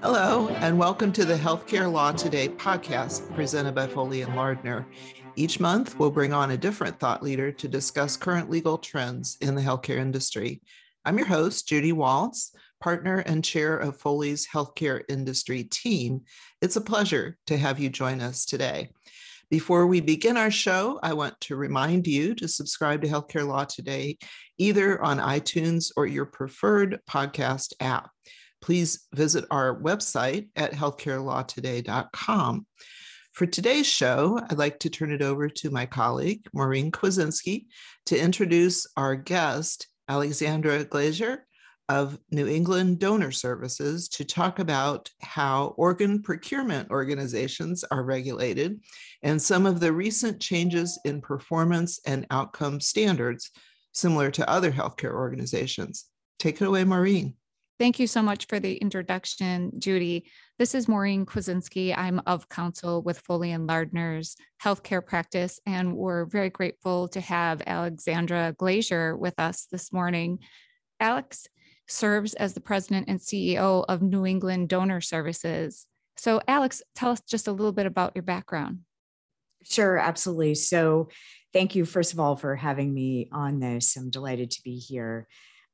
Hello, and welcome to the Healthcare Law Today podcast presented by Foley and Lardner. Each month, we'll bring on a different thought leader to discuss current legal trends in the healthcare industry. I'm your host, Judy Waltz, partner and chair of Foley's healthcare industry team. It's a pleasure to have you join us today. Before we begin our show, I want to remind you to subscribe to Healthcare Law Today, either on iTunes or your preferred podcast app. Please visit our website at healthcarelawtoday.com. For today's show, I'd like to turn it over to my colleague, Maureen Kwasinski, to introduce our guest, Alexandra Glazier of New England Donor Services to talk about how organ procurement organizations are regulated and some of the recent changes in performance and outcome standards similar to other healthcare organizations. Take it away, Maureen. Thank you so much for the introduction, Judy. This is Maureen Kwasinski. I'm of counsel with Foley and Lardner's healthcare practice, and we're very grateful to have Alexandra Glazier with us this morning. Alex serves as the president and CEO of New England Donor Services. So, Alex, tell us just a little bit about your background. Sure, absolutely. So, thank you, first of all, for having me on this. I'm delighted to be here.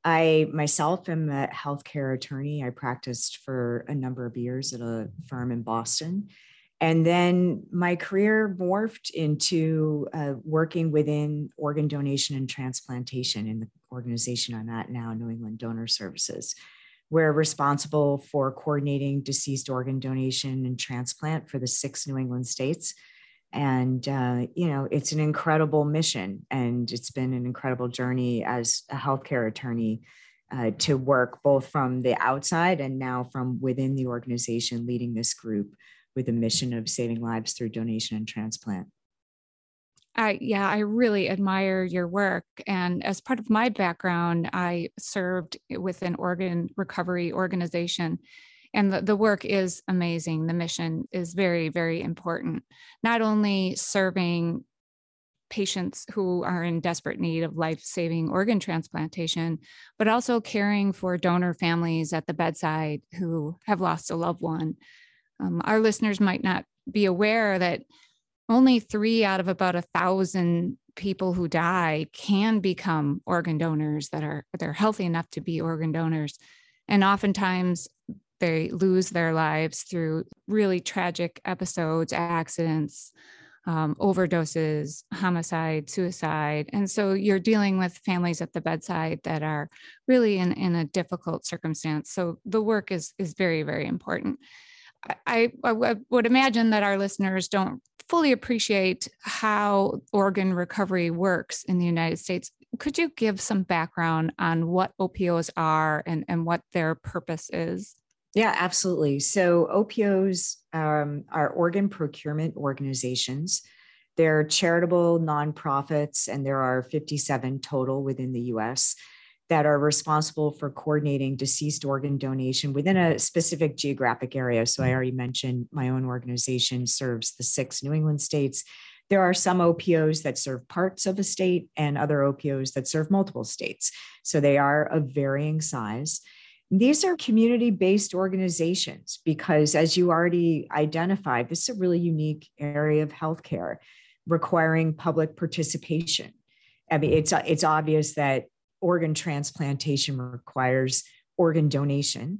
I myself am a healthcare attorney. I practiced for a number of years at a firm in Boston. And then my career morphed into uh, working within organ donation and transplantation in the organization I'm at now, New England Donor Services. We're responsible for coordinating deceased organ donation and transplant for the six New England states. And, uh, you know, it's an incredible mission. And it's been an incredible journey as a healthcare attorney uh, to work both from the outside and now from within the organization, leading this group with a mission of saving lives through donation and transplant. I, yeah, I really admire your work. And as part of my background, I served with an organ recovery organization. And the, the work is amazing. The mission is very, very important. Not only serving patients who are in desperate need of life saving organ transplantation, but also caring for donor families at the bedside who have lost a loved one. Um, our listeners might not be aware that only three out of about a thousand people who die can become organ donors that are they're healthy enough to be organ donors and oftentimes they lose their lives through really tragic episodes accidents um, overdoses homicide suicide and so you're dealing with families at the bedside that are really in, in a difficult circumstance so the work is is very very important I, I, would imagine that our listeners don't fully appreciate how organ recovery works in the United States. Could you give some background on what OPOs are and, and what their purpose is? Yeah, absolutely. So, OPOs um, are organ procurement organizations. They're charitable nonprofits, and there are 57 total within the US that are responsible for coordinating deceased organ donation within a specific geographic area. So I already mentioned my own organization serves the six New England states. There are some OPOs that serve parts of a state and other OPOs that serve multiple states. So they are of varying size. These are community based organizations because, as you already identified, this is a really unique area of healthcare requiring public participation. I mean, it's, it's obvious that organ transplantation requires organ donation.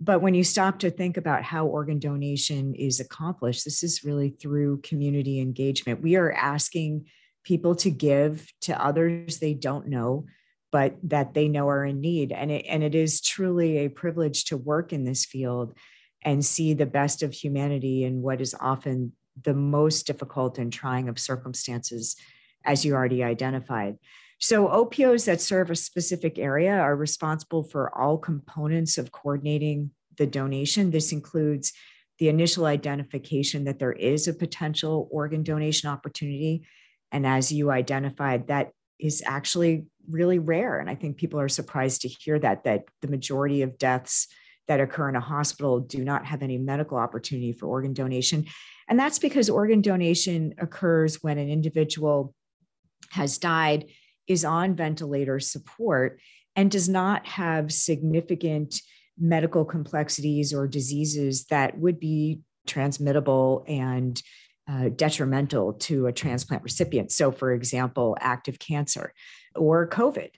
But when you stop to think about how organ donation is accomplished, this is really through community engagement. We are asking people to give to others they don't know, but that they know are in need. And it, and it is truly a privilege to work in this field and see the best of humanity in what is often the most difficult and trying of circumstances, as you already identified. So, OPOs that serve a specific area are responsible for all components of coordinating the donation. This includes the initial identification that there is a potential organ donation opportunity. And as you identified, that is actually really rare. And I think people are surprised to hear that, that the majority of deaths that occur in a hospital do not have any medical opportunity for organ donation. And that's because organ donation occurs when an individual has died is on ventilator support and does not have significant medical complexities or diseases that would be transmittable and uh, detrimental to a transplant recipient. So, for example, active cancer or COVID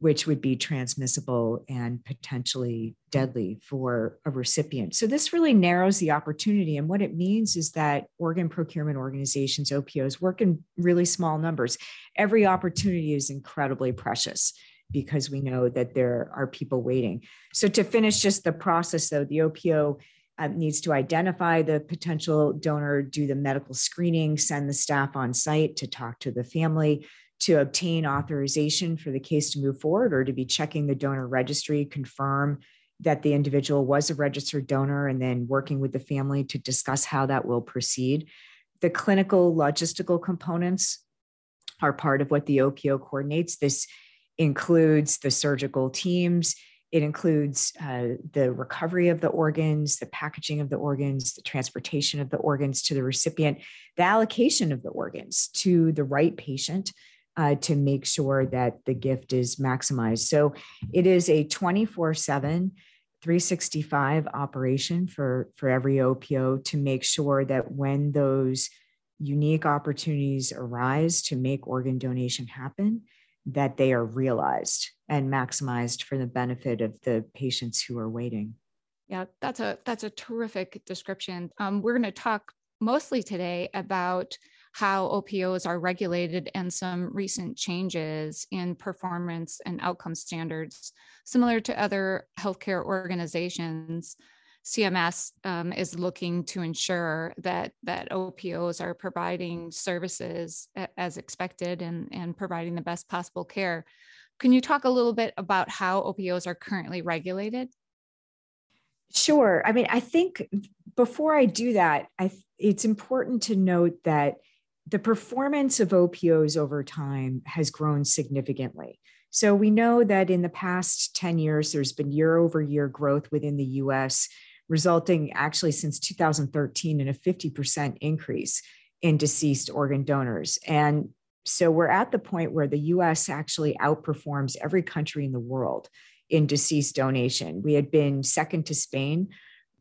which would be transmissible and potentially deadly for a recipient. So, this really narrows the opportunity. And what it means is that organ procurement organizations, OPOs, work in really small numbers. Every opportunity is incredibly precious because we know that there are people waiting. So, to finish just the process, though, the OPO uh, needs to identify the potential donor, do the medical screening, send the staff on site to talk to the family, to obtain authorization for the case to move forward or to be checking the donor registry, confirm that the individual was a registered donor, and then working with the family to discuss how that will proceed. The clinical logistical components are part of what the OPO coordinates. This includes the surgical teams. It includes uh, the recovery of the organs, the packaging of the organs, the transportation of the organs to the recipient, the allocation of the organs to the right patient uh, to make sure that the gift is maximized. So it is a 24 7, 365 operation for, for every OPO to make sure that when those unique opportunities arise to make organ donation happen, that they are realized and maximized for the benefit of the patients who are waiting. Yeah, that's a that's a terrific description. Um, we're going to talk mostly today about how OPOs are regulated and some recent changes in performance and outcome standards. Similar to other healthcare organizations, CMS um, is looking to ensure that that OPOs are providing services as expected and, and providing the best possible care. Can you talk a little bit about how OPOs are currently regulated? Sure. I mean, I think before I do that, I, it's important to note that the performance of OPOs over time has grown significantly. So we know that in the past 10 years, there's been year over year growth within the US, resulting actually since 2013 in a 50% increase in deceased organ donors. And so we're at the point where the US actually outperforms every country in the world in deceased donation. We had been second to Spain,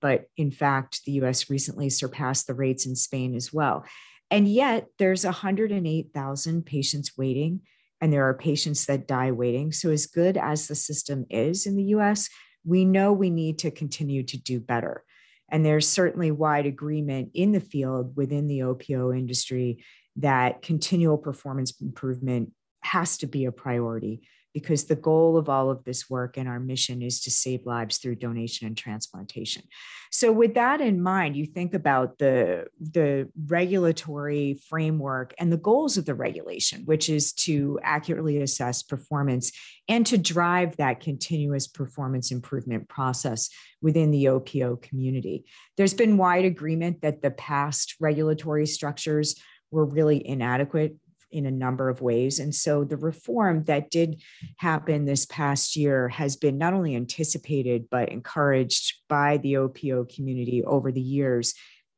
but in fact, the US recently surpassed the rates in Spain as well. And yet there's 108,000 patients waiting, and there are patients that die waiting. So, as good as the system is in the US, we know we need to continue to do better. And there's certainly wide agreement in the field within the OPO industry that continual performance improvement has to be a priority because the goal of all of this work and our mission is to save lives through donation and transplantation. So with that in mind, you think about the, the regulatory framework and the goals of the regulation, which is to accurately assess performance and to drive that continuous performance improvement process within the OPO community. There's been wide agreement that the past regulatory structures were really inadequate in a number of ways. And so the reform that did happen this past year has been not only anticipated, but encouraged by the OPO community over the years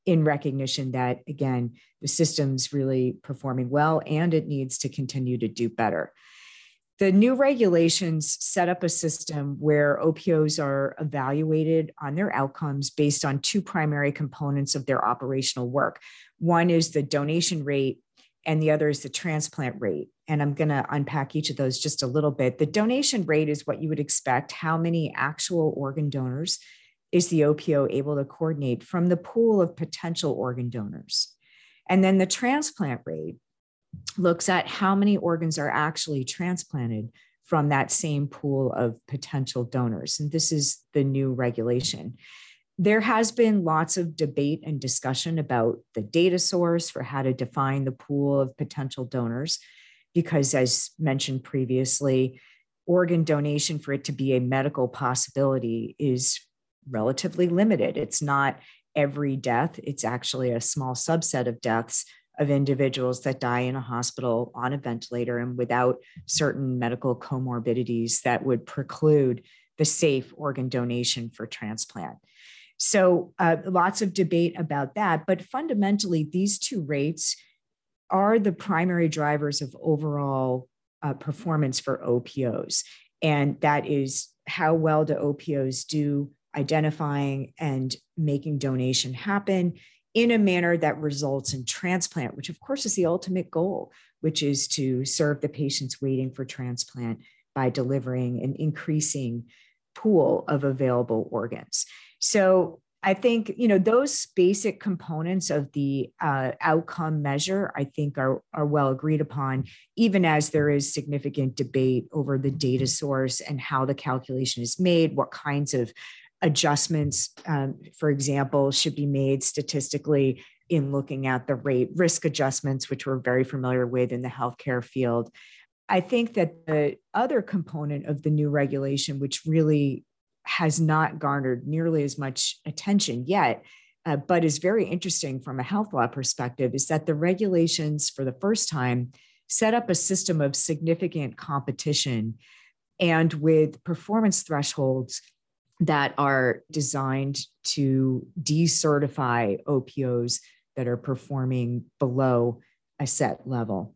in recognition that, again, the system's really performing well and it needs to continue to do better. The new regulations set up a system where OPOs are evaluated on their outcomes based on two primary components of their operational work. One is the donation rate and the other is the transplant rate. And I'm going to unpack each of those just a little bit. The donation rate is what you would expect. How many actual organ donors is the OPO able to coordinate from the pool of potential organ donors? And then the transplant rate looks at how many organs are actually transplanted from that same pool of potential donors. And this is the new regulation there has been lots of debate and discussion about the data source for how to define the pool of potential donors, because as mentioned previously, organ donation for it to be a medical possibility is relatively limited. It's not every death, it's actually a small subset of deaths of individuals that die in a hospital on a ventilator and without certain medical comorbidities that would preclude the safe organ donation for transplant. So uh, lots of debate about that. But fundamentally, these two rates are the primary drivers of overall uh, performance for OPOs. And that is how well do OPOs do identifying and making donation happen in a manner that results in transplant, which of course is the ultimate goal, which is to serve the patients waiting for transplant by delivering an increasing pool of available organs. So I think you know those basic components of the uh, outcome measure. I think are are well agreed upon, even as there is significant debate over the data source and how the calculation is made, what kinds of adjustments, um, for example, should be made statistically in looking at the rate risk adjustments, which we're very familiar with in the healthcare field. I think that the other component of the new regulation, which really has not garnered nearly as much attention yet, uh, but is very interesting from a health law perspective, is that the regulations for the first time set up a system of significant competition and with performance thresholds that are designed to decertify OPOs that are performing below a set level.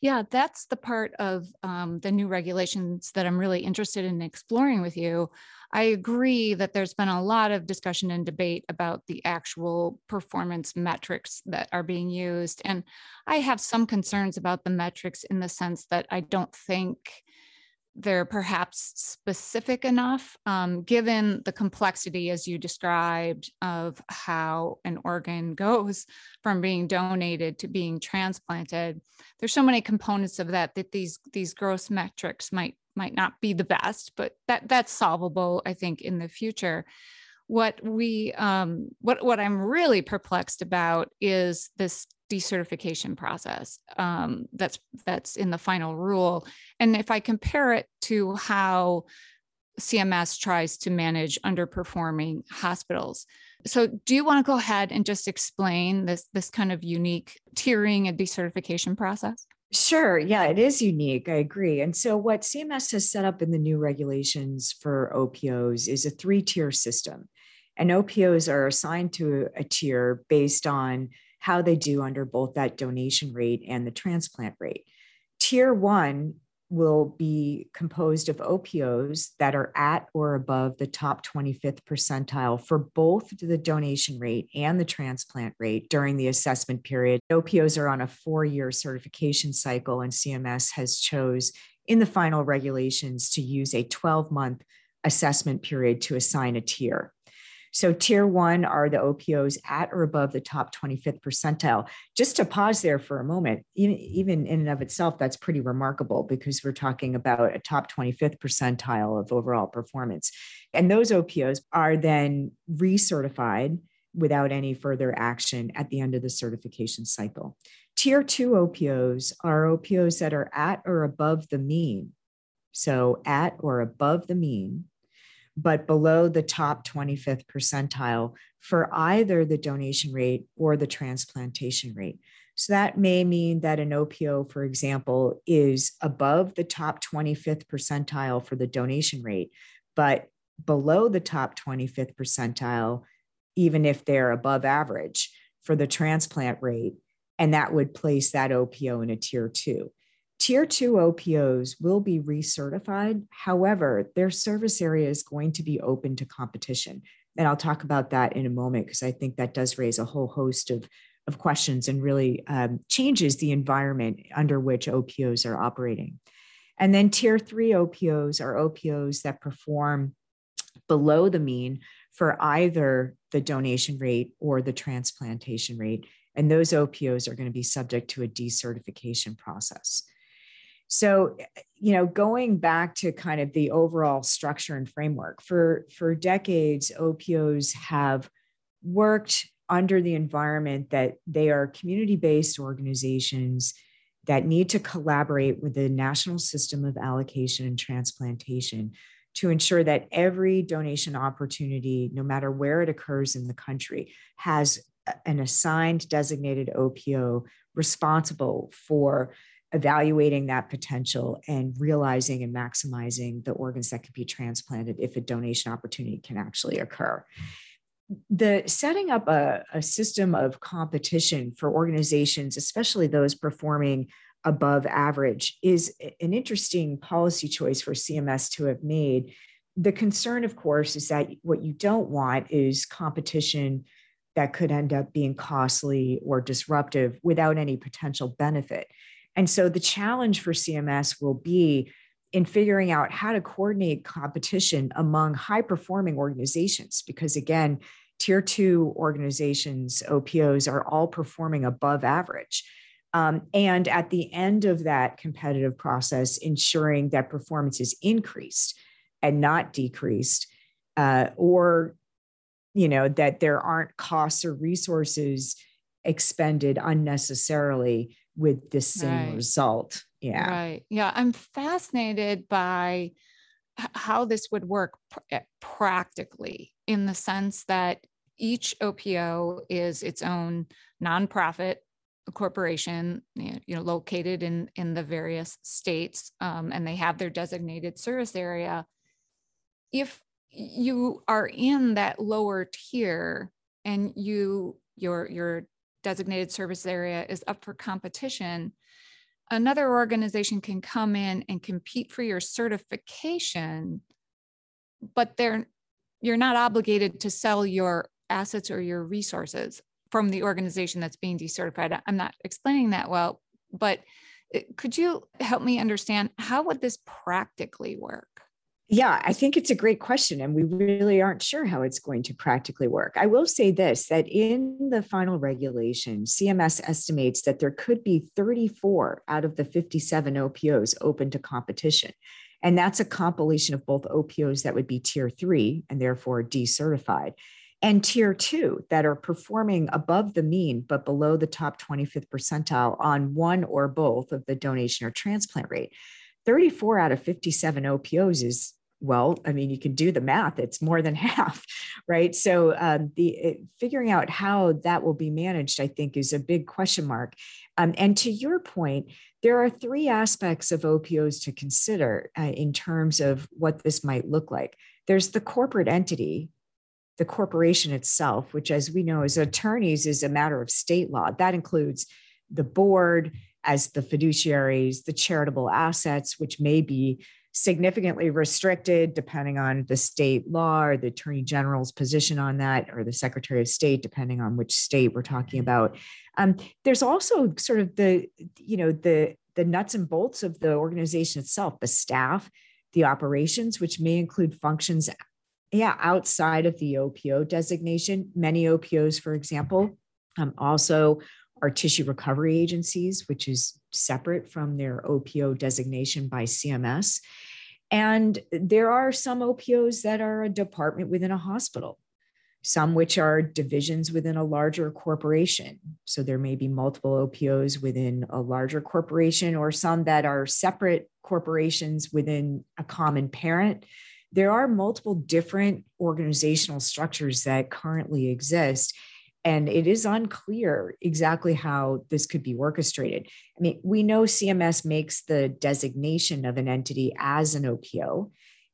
Yeah, that's the part of um, the new regulations that I'm really interested in exploring with you. I agree that there's been a lot of discussion and debate about the actual performance metrics that are being used. And I have some concerns about the metrics in the sense that I don't think they're perhaps specific enough, um, given the complexity, as you described, of how an organ goes from being donated to being transplanted. There's so many components of that that these these gross metrics might might not be the best, but that that's solvable, I think, in the future. What we um, what what I'm really perplexed about is this decertification process um, that's that's in the final rule. And if I compare it to how CMS tries to manage underperforming hospitals. So do you want to go ahead and just explain this this kind of unique tiering and decertification process? Sure. Yeah, it is unique. I agree. And so, what CMS has set up in the new regulations for OPOs is a three tier system. And OPOs are assigned to a tier based on how they do under both that donation rate and the transplant rate. Tier one will be composed of OPOs that are at or above the top 25th percentile for both the donation rate and the transplant rate during the assessment period. OPOs are on a four-year certification cycle and CMS has chose in the final regulations to use a 12-month assessment period to assign a tier. So, tier one are the OPOs at or above the top 25th percentile. Just to pause there for a moment, even, in and of itself, that's pretty remarkable because we're talking about a top 25th percentile of overall performance. And those OPOs are then recertified without any further action at the end of the certification cycle. Tier two OPOs are OPOs that are at or above the mean. So, at or above the mean but below the top 25th percentile for either the donation rate or the transplantation rate. So that may mean that an OPO, for example, is above the top 25th percentile for the donation rate, but below the top 25th percentile, even if they're above average for the transplant rate. And that would place that OPO in a tier two. Tier two OPOs will be recertified. However, their service area is going to be open to competition. And I'll talk about that in a moment because I think that does raise a whole host of, of questions and really um, changes the environment under which OPOs are operating. And then tier three OPOs are OPOs that perform below the mean for either the donation rate or the transplantation rate. And those OPOs are going to be subject to a decertification process. So, eh, you know, going back to kind of the overall structure and framework for for decades, OPOs have worked under the environment that they are community-based organizations that need to collaborate with the national system of allocation and transplantation to ensure that every donation opportunity, no matter where it occurs in the country, has an assigned designated OPO responsible for evaluating that potential and realizing and maximizing the organs that could be transplanted if a donation opportunity can actually occur. The setting up a, a system of competition for organizations, especially those performing above average, is an interesting policy choice for CMS to have made the concern, of course, is that what you don't want is competition that could end up being costly or disruptive without any potential benefit. And so the challenge for CMS will be in figuring out how to coordinate competition among high performing organizations, because again, tier two organizations, OPOs, are all performing above average. Um, and at the end of that competitive process, ensuring that performance is increased and not decreased, uh, or you know that there aren't costs or resources expended unnecessarily with the same right. result. Yeah. Right. Yeah. I'm fascinated by how this would work pr- eh, practically in the sense that each OPO is its own nonprofit corporation, you know, located in in the various states, um, and they have their designated service area. If you are in that lower tier and you your your designated service area is up for competition, another organization can come in and compete for your certification, but they're you're not obligated to sell your assets or your resources from the organization that's being decertified. I'm not explaining that well, but uh, could you help me understand how would this practically work? Yeah, I think it's a great question, and we really aren't sure how it's going to practically work. I will say this that in the final regulation, CMS estimates that there could be 34 out of the 57 OPOs open to competition. And that's a compilation of both OPOs that would be tier three and therefore decertified, and tier two that are performing above the mean but below the top 25th percentile on one or both of the donation or transplant rate. 34 out of 57 OPOs is well, I mean, you can do the math; it's more than half, right? So, um, the it, figuring out how that will be managed, I think, is a big question mark. Um, and to your point, there are three aspects of OPOs to consider uh, in terms of what this might look like. There's the corporate entity, the corporation itself, which, as we know, as attorneys, is a matter of state law. That includes the board as the fiduciaries, the charitable assets, which may be significantly restricted depending on the state law or the attorney general's position on that or the secretary of state depending on which state we're talking mm-hmm. about um, there's also sort of the you know the the nuts and bolts of the organization itself the staff the operations which may include functions yeah outside of the opo designation many opos for example um, also are tissue recovery agencies, which is separate from their OPO designation by CMS. And there are some OPOs that are a department within a hospital, some which are divisions within a larger corporation. So there may be multiple OPOs within a larger corporation, or some that are separate corporations within a common parent. There are multiple different organizational structures that currently exist and it is unclear exactly how this could be orchestrated. I mean, we know CMS makes the designation of an entity as an OPO,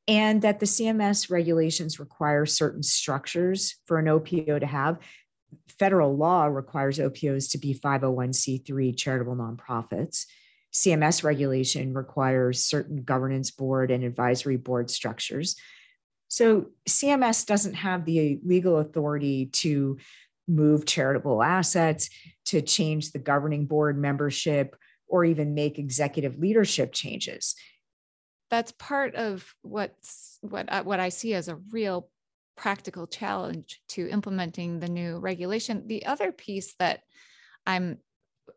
and that the CMS regulations require certain structures for an OPO to have. Federal law requires OPOs to be 501c3 charitable nonprofits. CMS regulation requires certain governance board and advisory board structures. So CMS doesn't have the legal authority to move charitable assets, to change the governing board membership, or even make executive leadership changes. That's part of what's what I, what I see as a real practical challenge to implementing the new regulation. The other piece that I'm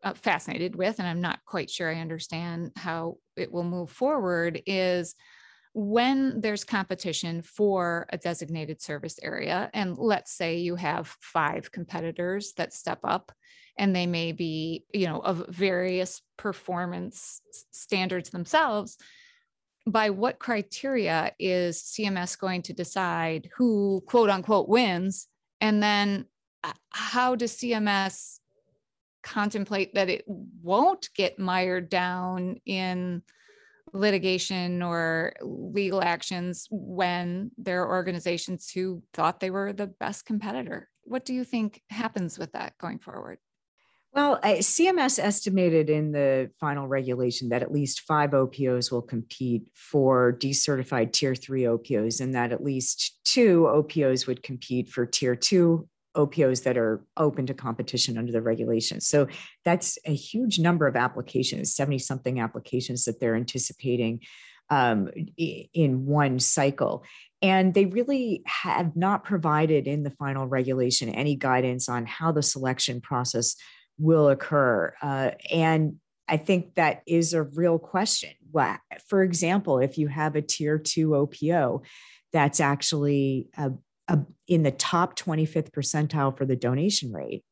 uh, fascinated with, and I'm not quite sure I understand how it will move forward, is when there's competition for a designated service area, and let's say you have five competitors that step up and they may be, you know, of various performance standards themselves, by what criteria is CMS going to decide who quote unquote wins? And then uh, how does CMS contemplate that it won't get mired down in litigation or legal actions when there are organizations who thought they were the best competitor. What do you think happens with that going forward? Well, CMS estimated in the final regulation that at least five OPOs will compete for decertified tier three OPOs, and that at least two OPOs would compete for tier two OPOs that are open to competition under the regulations. So that's a huge number of applications, 70 something applications that they're anticipating um, in one cycle. And they really have not provided in the final regulation any guidance on how the selection process will occur. Uh, and I think that is a real question. For example, if you have a tier two OPO that's actually a, in the top 25th percentile for the donation rate,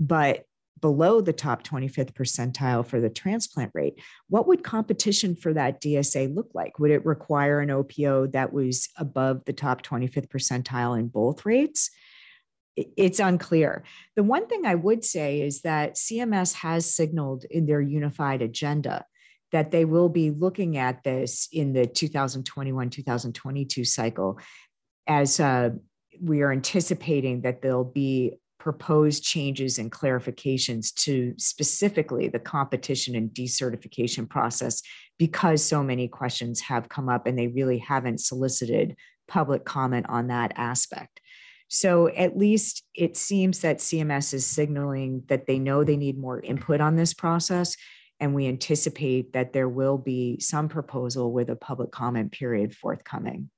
but below the top 25th percentile for the transplant rate, what would competition for that DSA look like? Would it require an OPO that was above the top 25th percentile in both rates? it's unclear. The one thing I would say is that CMS has signaled in their unified agenda that they will be looking at this in the 2021 2022 cycle as uh, we are anticipating that there'll be proposed changes and clarifications to specifically the competition and decertification process because so many questions have come up and they really haven't solicited public comment on that aspect. So at least it seems that CMS is signaling that they know they need more input on this process. And we anticipate that there will be some proposal with a public comment period forthcoming.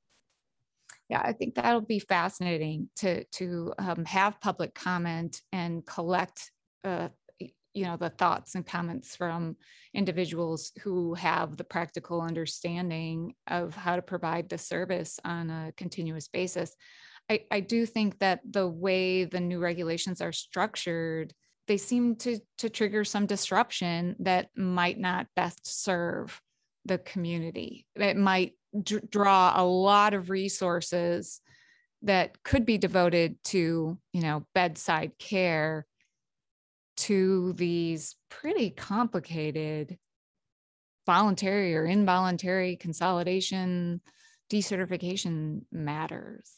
Yeah, I think that'll be fascinating to to um, have public comment and collect, uh, you know, the thoughts and comments from individuals who have the practical understanding of how to provide the service on a continuous basis. I, I do think that the way the new regulations are structured, they seem to to trigger some disruption that might not best serve the community. It might d- draw a lot of resources that could be devoted to, you know, bedside care to these pretty complicated voluntary or involuntary consolidation decertification matters.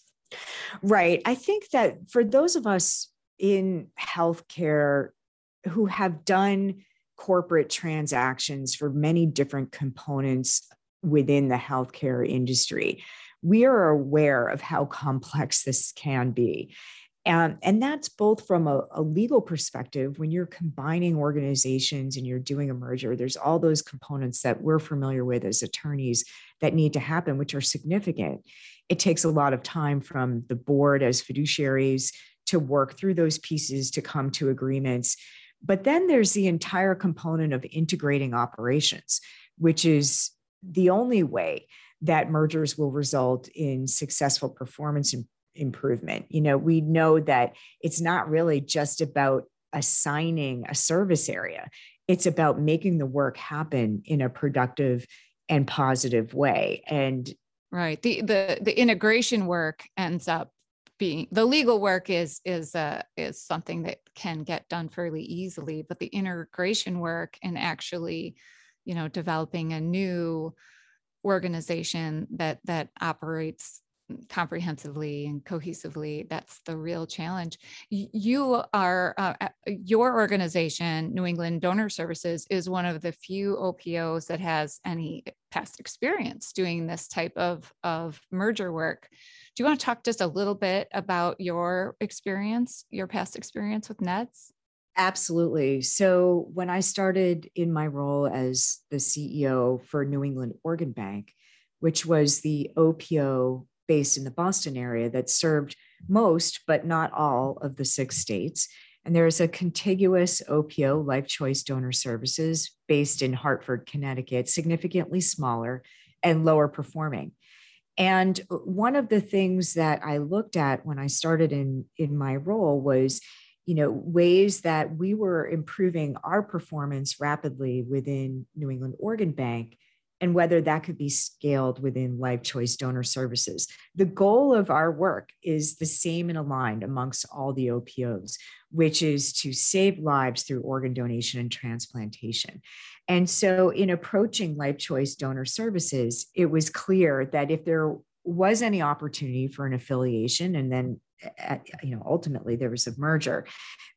Right. I think that for those of us in healthcare who have done corporate transactions for many different components within the healthcare industry, we are aware of how complex this can be. And, and that's both from a, a, legal perspective when you're combining organizations and you're doing a merger there's all those components that we're familiar with as attorneys that need to happen which are significant. It takes a lot of time from the board as fiduciaries to work through those pieces to come to agreements. But then there's the entire component of integrating operations which is the only way that mergers will result in successful performance improvement. You know, we know that it's not really just about assigning a service area, it's about making the work happen in a productive and positive way. And right. The the the integration work ends up being the legal work is is uh is something that can get done fairly easily but the integration work and actually you know developing a new organization that that operates comprehensively and cohesively. That's the real challenge. You are uh, your organization new england donor services is one of the few opos that has any past experience doing this type of of merger work. Do you want to talk just a little bit about your experience your past experience with neds Absolutely. So, when I started in my role as the CEO for New England Organ Bank, which was the OPO based in the Boston area that served most, but not all, of the six states. And there is a contiguous OPO, Life Choice Donor Services, based in Hartford, Connecticut, significantly smaller and lower performing. And uh, one of the things that I looked at when I started in, in my role was, you know, ways that we were improving our performance rapidly within New England Organ Bank and whether that could be scaled within Life Choice Donor Services. The goal of our work is the same and aligned amongst all the OPOs, which is to save lives through organ donation and transplantation. And so, in approaching Life Choice Donor Services, it was clear that if there was any opportunity for an affiliation and then you know ultimately there was a merger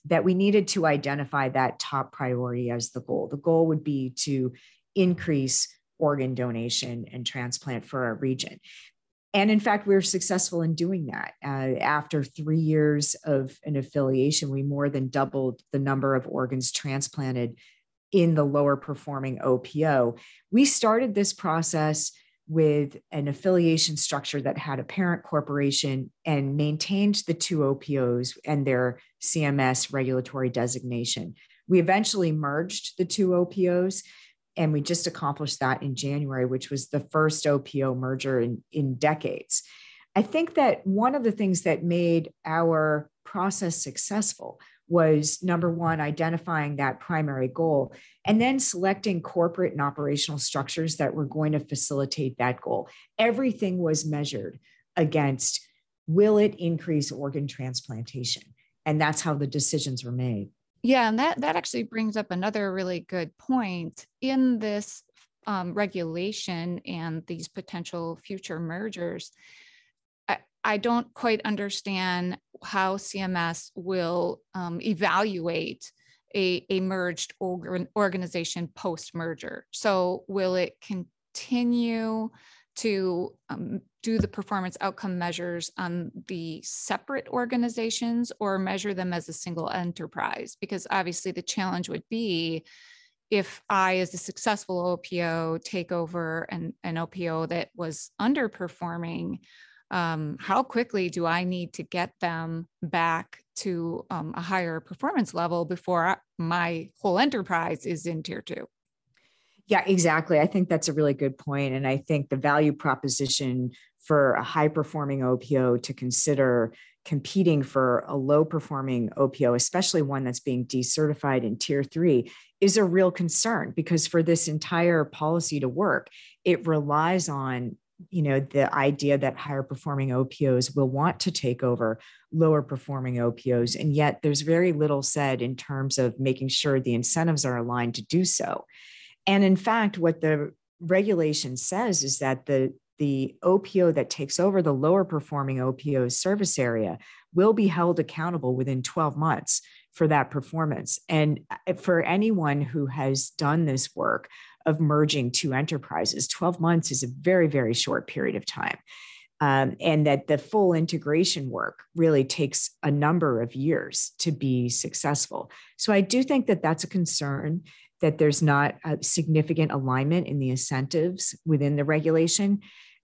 that we needed to identify that top priority as the goal. The goal would be to increase organ donation and transplant for our region. And in fact we were successful in doing that. Uh, after three years of an affiliation we more than doubled the number of organs transplanted in the lower performing opo we started this process with an affiliation structure that had a parent corporation and maintained the two OPOs and their CMS regulatory designation. We eventually merged the two OPOs and we just accomplished that in January, which was the first OPO merger in, in decades. I think that one of the things that made our process successful was number one, identifying that primary goal, and then selecting corporate and operational structures that were going to facilitate that goal. Everything was measured against will it increase organ transplantation? And that's how the decisions were made. Yeah, and that that actually brings up another really good point in this um, regulation and these potential future mergers. I don't quite understand how CMS will um, evaluate a, a merged organ, organization post merger. So, will it continue to um, do the performance outcome measures on the separate organizations or measure them as a single enterprise? Because obviously, the challenge would be if I, as a successful OPO, take over an, an OPO that was underperforming, um, how quickly do I need to get them back to um, a higher performance level before I, my whole enterprise is in tier two? Yeah, exactly. I think that's a really good point. And I think the value proposition for a high performing OPO to consider competing for a low performing OPO, especially one that's being decertified in tier three, is a real concern because for this entire policy to work, it relies on you know the idea that higher performing opos will want to take over lower performing opos and yet there's very little said in terms of making sure the incentives are aligned to do so. And in fact what the regulation says is that the the opo that takes over the lower performing opo's service area will be held accountable within 12 months for that performance. And uh, for anyone who has done this work of merging two enterprises. 12 months is a very, very short period of time. Um, and that the full integration work really takes a number of years to be successful. So I do think that that's a concern that there's not a significant alignment in the incentives within the regulation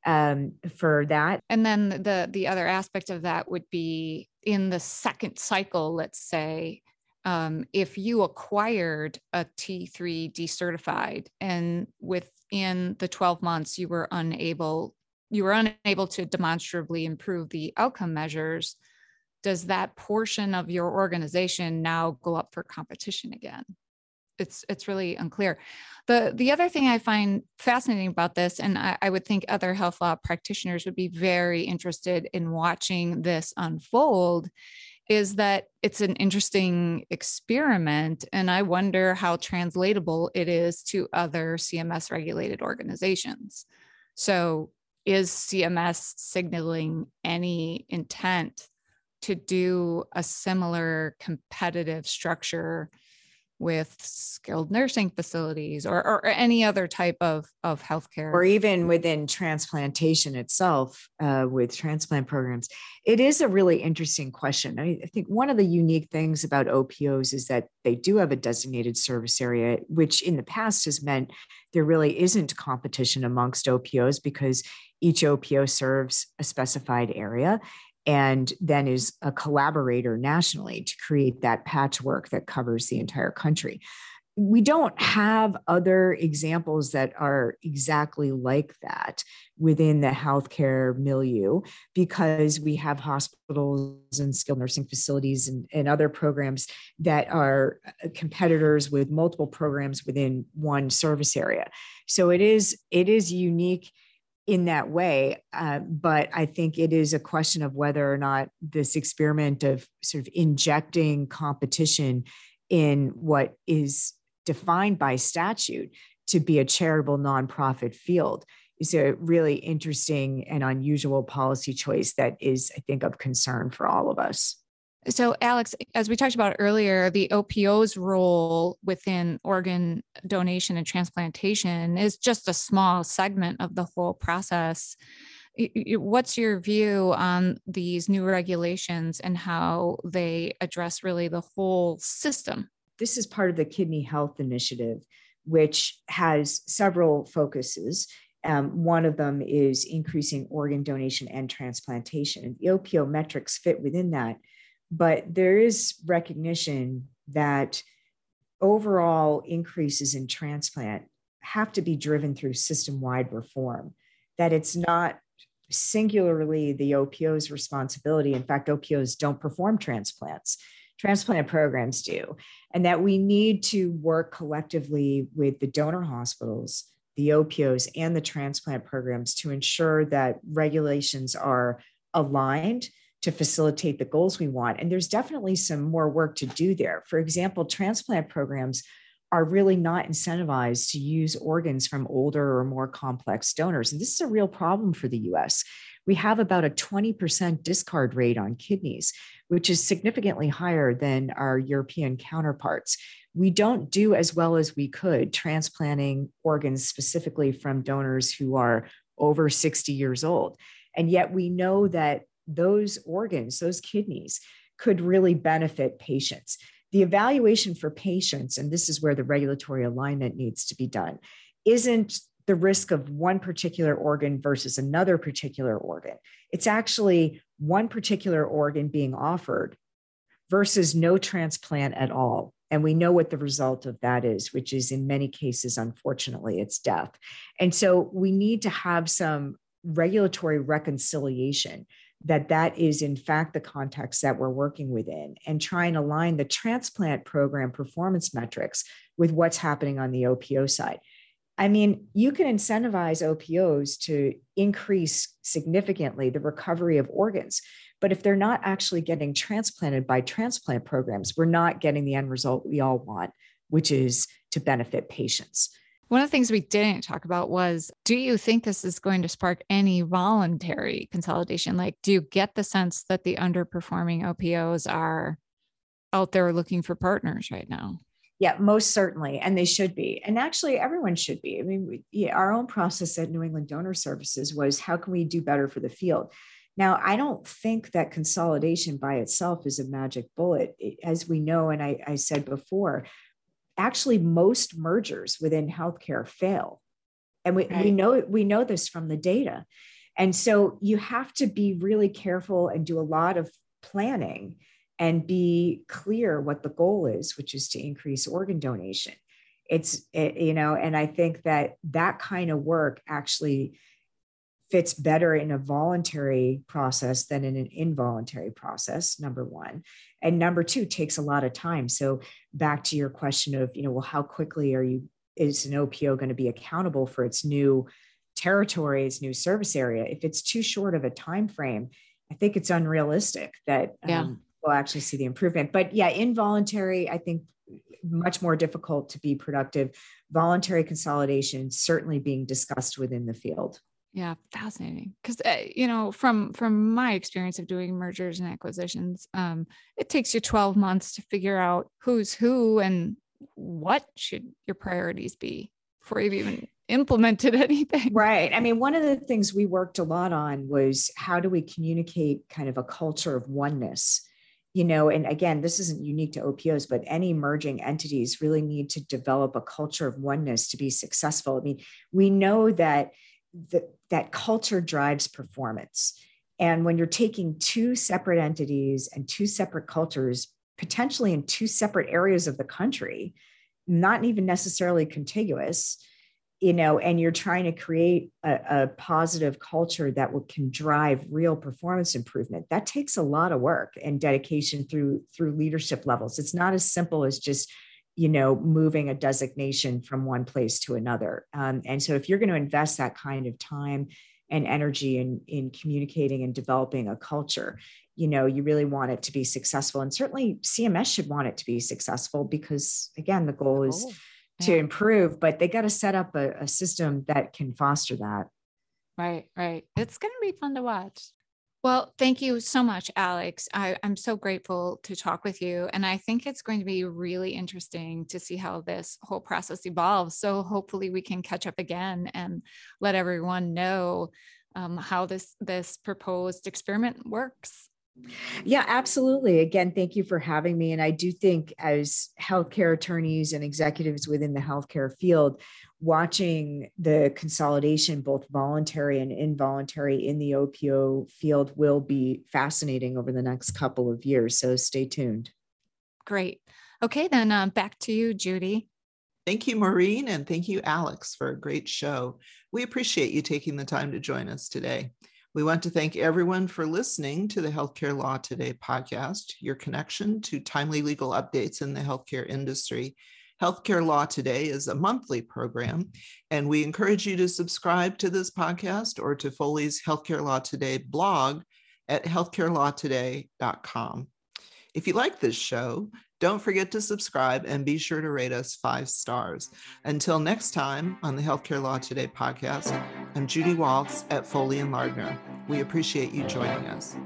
um, for that. And then the the other aspect of that would be in the second cycle, let's say, um, if you acquired a T3 decertified and within the 12 months you were unable you were unable to demonstrably improve the outcome measures, does that portion of your organization now go up for competition again? It's it's really unclear. The the other thing I find fascinating about this, and I, I would think other health law practitioners would be very interested in watching this unfold, is that it's an interesting experiment. And I wonder how translatable it is to other CMS regulated organizations. So, is CMS signaling any intent to do a similar competitive structure with skilled nursing facilities or, or any other type of, of healthcare. Or even within transplantation itself uh, with transplant programs. It is a really interesting question. I, I think one of the unique things about OPOs is that they do have a designated service area, which in the past has meant there really isn't competition amongst OPOs because each OPO serves a specified area and then is a collaborator nationally to create that patchwork that covers the entire country. We don't have other examples that are exactly like that within the healthcare milieu because we have hospitals and skilled nursing facilities and, and other programs that are competitors with multiple programs within one service area. So it is it is unique in that way. Uh, but I think it is a question of whether or not this experiment of sort of injecting competition in what is defined by statute to be a charitable nonprofit field is a really interesting and unusual policy choice that is, I think, of concern for all of us. So, Alex, as we talked about earlier, the OPO's role within organ donation and transplantation is just a small segment of the whole process. What's your view on these new regulations and how they address really the whole system? This is part of the Kidney Health Initiative, which has several focuses. Um, one of them is increasing organ donation and transplantation. And the OPO metrics fit within that but there is recognition that overall increases in transplant have to be driven through system wide reform, that it's not singularly the OPO's responsibility. In fact, OPOs don't perform transplants, transplant programs do, and that we need to work collectively with the donor hospitals, the OPOs, and the transplant programs to ensure that regulations are aligned to facilitate the goals we want. And there's definitely some more work to do there. For example, transplant programs are really not incentivized to use organs from older or more complex donors. And this is a real problem for the US. We have about a 20% discard rate on kidneys, which is significantly higher than our European counterparts. We don't do as well as we could transplanting organs specifically from donors who are over 60 years old. And yet we know that those organs, those kidneys, could really benefit patients. The evaluation for patients, and this is where the regulatory alignment needs to be done, isn't the risk of one particular organ versus another particular organ. It's actually one particular organ being offered versus no transplant at all. And we know what the result of that is, which is in many cases, unfortunately, it's death. And so we need to have some regulatory reconciliation that that is in fact the context that we're working within and try and align the transplant program performance metrics with what's happening on the OPO side. I mean, you can incentivize OPOs to increase significantly the recovery of organs, but if they're not actually getting transplanted by transplant programs, we're not getting the end result we all want, which is to benefit patients. One of the things we didn't talk about was do you think this is going to spark any voluntary consolidation? Like, do you get the sense that the underperforming OPOs are out there looking for partners right now? Yeah, most certainly. And they should be. And actually, everyone should be. I mean, we, yeah, our own process at New England Donor Services was how can we do better for the field? Now, I don't think that consolidation by itself is a magic bullet. As we know, and I, I said before, actually most mergers within healthcare fail. And we, right. we know we know this from the data. And so you have to be really careful and do a lot of planning and be clear what the goal is which is to increase organ donation. It's it, you know and i think that that kind of work actually fits better in a voluntary process than in an involuntary process number one. And number two takes a lot of time. So back to your question of you know well how quickly are you is an opo going to be accountable for its new territory its new service area? If it's too short of a time frame i think it's unrealistic that yeah. um, we'll actually see the improvement. But yeah involuntary i think much more difficult to be productive. Voluntary consolidation certainly being discussed within the field yeah, fascinating. Because uh, you know, from from my experience of doing mergers and acquisitions, um, it takes you twelve months to figure out who's who and what should your priorities be before you've even implemented anything. Right. I mean, one of the things we worked a lot on was how do we communicate kind of a culture of oneness. You know, and again, this isn't unique to OPOs, but any merging entities really need to develop a culture of oneness to be successful. I mean, we know that that that culture drives performance. And when you're taking two separate entities and two separate cultures, potentially in two separate areas of the country, not even necessarily contiguous, you know, and you're trying to create a, a positive culture that will, can drive real performance improvement, that takes a lot of work and dedication through through leadership levels. It's not as simple as just you know moving a designation from one place to another um, and so if you're going to invest that kind of time and energy in in communicating and developing a culture you know you really want it to be successful and certainly cms should want it to be successful because again the goal is yeah. to improve but they got to set up a, a system that can foster that Right, right. It's going to be fun to watch. Well, thank you so much, Alex. I, am so grateful to talk with you. And I think it's going to be really interesting to see how this whole process evolves. So hopefully we can catch up again and let everyone know um, how this this proposed experiment works. Yeah, absolutely. Again, thank you for having me. And I do think, as healthcare attorneys and executives within the healthcare field, watching the consolidation, both voluntary and involuntary, in the OPO field will be fascinating over the next couple of years. So stay tuned. Great. Okay, then uh, back to you, Judy. Thank you, Maureen, and thank you, Alex, for a great show. We appreciate you taking the time to join us today. We want to thank everyone for listening to the Healthcare Law Today podcast, your connection to timely legal updates in the healthcare industry. Healthcare Law Today is a monthly program, and we encourage you to subscribe to this podcast or to Foley's Healthcare Law Today blog at healthcarelawtoday.com. If you like this show, don't forget to subscribe and be sure to rate us five stars. Until next time on the Healthcare Law Today podcast, I'm Judy Waltz at Foley and Lardner. We appreciate you joining us.